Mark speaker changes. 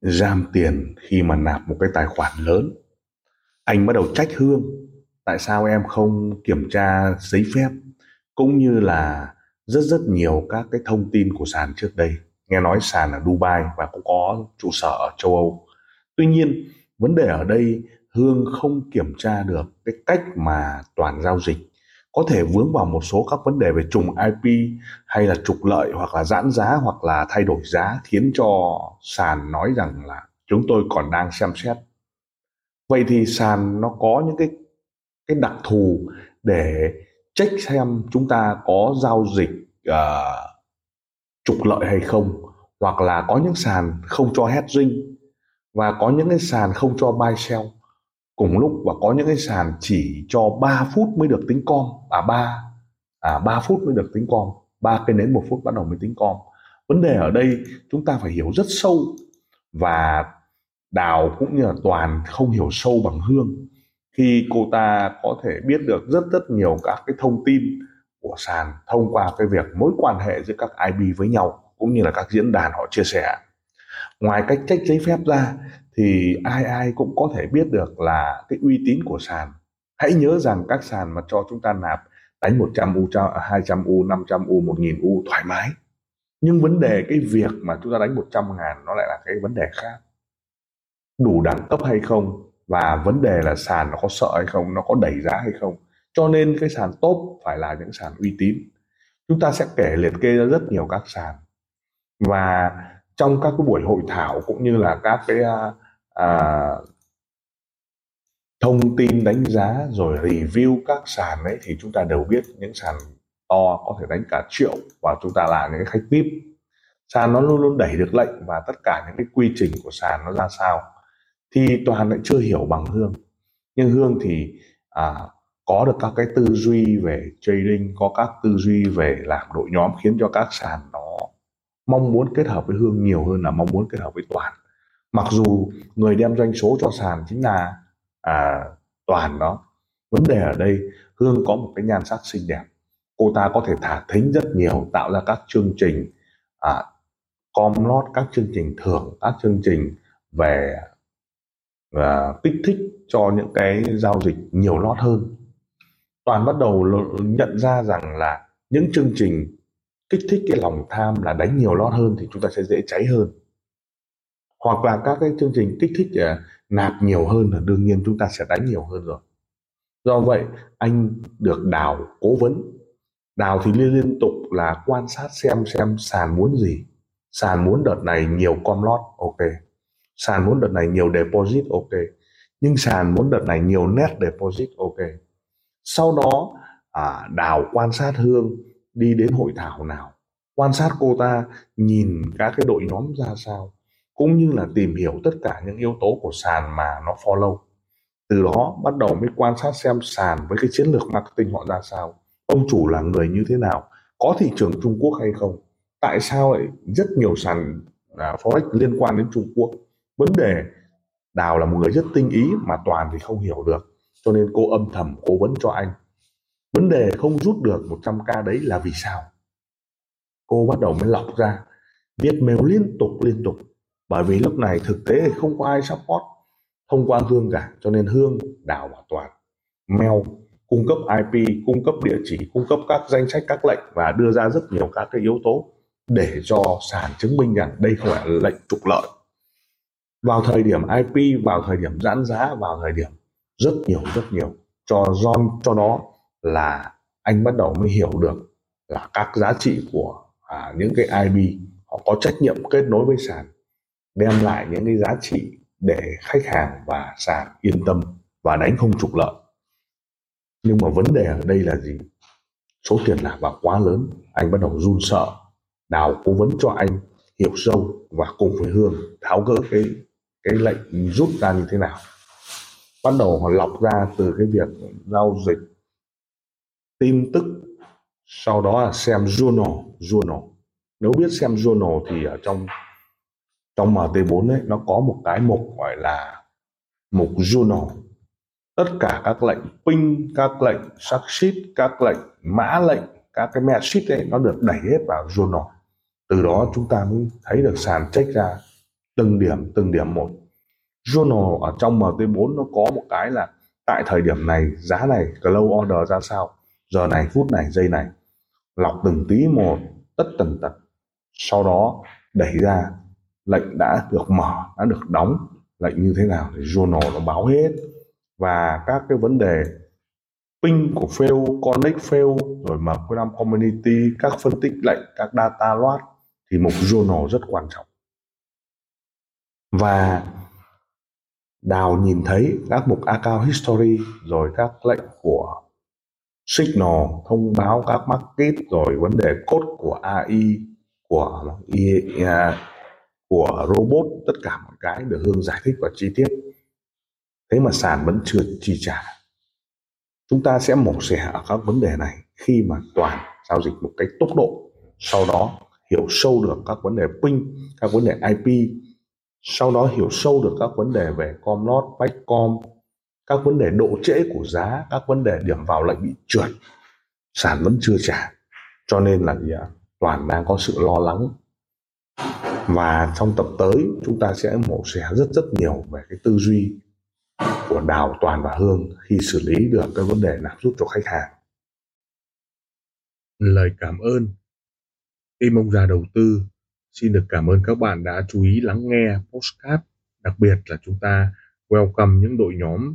Speaker 1: giam tiền khi mà nạp một cái tài khoản lớn. Anh bắt đầu trách Hương, tại sao em không kiểm tra giấy phép cũng như là rất rất nhiều các cái thông tin của sàn trước đây. Nghe nói sàn ở Dubai và cũng có trụ sở ở châu Âu. Tuy nhiên, vấn đề ở đây Hương không kiểm tra được cái cách mà toàn giao dịch có thể vướng vào một số các vấn đề về trùng IP hay là trục lợi hoặc là giãn giá hoặc là thay đổi giá khiến cho sàn nói rằng là chúng tôi còn đang xem xét. Vậy thì sàn nó có những cái cái đặc thù để check xem chúng ta có giao dịch uh, trục lợi hay không hoặc là có những sàn không cho hedging và có những cái sàn không cho buy sell cùng lúc và có những cái sàn chỉ cho 3 phút mới được tính com à 3 à 3 phút mới được tính com, ba cây nến một phút bắt đầu mới tính com. Vấn đề ở đây chúng ta phải hiểu rất sâu và đào cũng như là toàn không hiểu sâu bằng hương. Khi cô ta có thể biết được rất rất nhiều các cái thông tin của sàn thông qua cái việc mối quan hệ giữa các IB với nhau, cũng như là các diễn đàn họ chia sẻ ngoài cách trách giấy phép ra thì ai ai cũng có thể biết được là cái uy tín của sàn. Hãy nhớ rằng các sàn mà cho chúng ta nạp đánh 100 U, 200 à, U, 500 U, 1000 U thoải mái. Nhưng vấn đề cái việc mà chúng ta đánh 100 ngàn nó lại là cái vấn đề khác. Đủ đẳng cấp hay không và vấn đề là sàn nó có sợ hay không, nó có đẩy giá hay không. Cho nên cái sàn tốt phải là những sàn uy tín. Chúng ta sẽ kể liệt kê ra rất nhiều các sàn. Và trong các cái buổi hội thảo cũng như là các cái à, à, thông tin đánh giá rồi review các sàn ấy thì chúng ta đều biết những sàn to có thể đánh cả triệu và chúng ta là những cái khách vip. Sàn nó luôn luôn đẩy được lệnh và tất cả những cái quy trình của sàn nó ra sao. Thì toàn lại chưa hiểu bằng hương. Nhưng hương thì à, có được các cái tư duy về trading có các tư duy về làm đội nhóm khiến cho các sàn nó mong muốn kết hợp với hương nhiều hơn là mong muốn kết hợp với toàn. Mặc dù người đem doanh số cho sàn chính là à, toàn đó. Vấn đề ở đây hương có một cái nhan sắc xinh đẹp. Cô ta có thể thả thính rất nhiều tạo ra các chương trình à, com lót các chương trình thưởng các chương trình về à, kích thích cho những cái giao dịch nhiều lót hơn. Toàn bắt đầu nhận ra rằng là những chương trình kích thích cái lòng tham là đánh nhiều lót hơn thì chúng ta sẽ dễ cháy hơn. Hoặc là các cái chương trình kích thích à, nạp nhiều hơn là đương nhiên chúng ta sẽ đánh nhiều hơn rồi. Do vậy anh được đào cố vấn. Đào thì liên liên tục là quan sát xem xem sàn muốn gì. Sàn muốn đợt này nhiều com lót ok. Sàn muốn đợt này nhiều deposit ok. Nhưng sàn muốn đợt này nhiều net deposit ok. Sau đó à, đào quan sát hương đi đến hội thảo nào quan sát cô ta nhìn các cái đội nhóm ra sao cũng như là tìm hiểu tất cả những yếu tố của sàn mà nó follow. Từ đó bắt đầu mới quan sát xem sàn với cái chiến lược marketing họ ra sao ông chủ là người như thế nào có thị trường Trung Quốc hay không tại sao lại rất nhiều sàn à, forex liên quan đến Trung Quốc. Vấn đề đào là một người rất tinh ý mà toàn thì không hiểu được cho nên cô âm thầm cố vấn cho anh vấn đề không rút được 100k đấy là vì sao? Cô bắt đầu mới lọc ra, viết mail liên tục liên tục. Bởi vì lúc này thực tế không có ai support thông qua hương cả. Cho nên hương đào bảo toàn, mail, cung cấp IP cung cấp địa chỉ, cung cấp các danh sách, các lệnh và đưa ra rất nhiều các cái yếu tố để cho sàn chứng minh rằng đây không phải lệnh trục lợi. Vào thời điểm IP vào thời điểm giãn giá, vào thời điểm rất nhiều rất nhiều. Cho john, cho nó là anh bắt đầu mới hiểu được là các giá trị của à, những cái IP họ có trách nhiệm kết nối với sàn đem lại những cái giá trị để khách hàng và sàn yên tâm và đánh không trục lợi. Nhưng mà vấn đề ở đây là gì? Số tiền nạp vào quá lớn. Anh bắt đầu run sợ. Đào cố vấn cho anh hiểu sâu và cùng với hương tháo gỡ cái cái lệnh rút ra như thế nào. Bắt đầu họ lọc ra từ cái việc giao dịch tin tức, sau đó là xem journal journal. Nếu biết xem journal thì ở trong trong MT4 ấy, nó có một cái mục gọi là mục journal. Tất cả các lệnh ping các lệnh succeed các lệnh mã lệnh, các cái message ấy, nó được đẩy hết vào journal. Từ đó chúng ta mới thấy được sàn check ra từng điểm từng điểm một. Journal ở trong MT4 nó có một cái là tại thời điểm này, giá này close order ra sao? Giờ này, phút này, giây này, lọc từng tí một, tất tần tật. Sau đó, đẩy ra, lệnh đã được mở, đã được đóng, lệnh như thế nào thì journal nó báo hết. Và các cái vấn đề ping của fail, connect fail, rồi mở M15 community, các phân tích lệnh, các data load, thì mục journal rất quan trọng. Và đào nhìn thấy các mục account history, rồi các lệnh của signal thông báo các market rồi vấn đề cốt của AI của à, của robot, tất cả mọi cái được hương giải thích và chi tiết. Thế mà sàn vẫn chưa chi trả. Chúng ta sẽ mổ xẻ ở các vấn đề này khi mà toàn giao dịch một cách tốc độ. Sau đó hiểu sâu được các vấn đề ping, các vấn đề IP sau đó hiểu sâu được các vấn đề về com lót backcom các vấn đề độ trễ của giá, các vấn đề điểm vào lệnh bị trượt. Sản vẫn chưa trả. Cho nên là gì ạ toàn đang có sự lo lắng. Và trong tập tới, chúng ta sẽ mổ xẻ rất rất nhiều về cái tư duy của đào toàn và hương khi xử lý được cái vấn đề nạp rút cho khách hàng.
Speaker 2: Lời cảm ơn. Tim ông già đầu tư, xin được cảm ơn các bạn đã chú ý lắng nghe postcard đặc biệt là chúng ta welcome những đội nhóm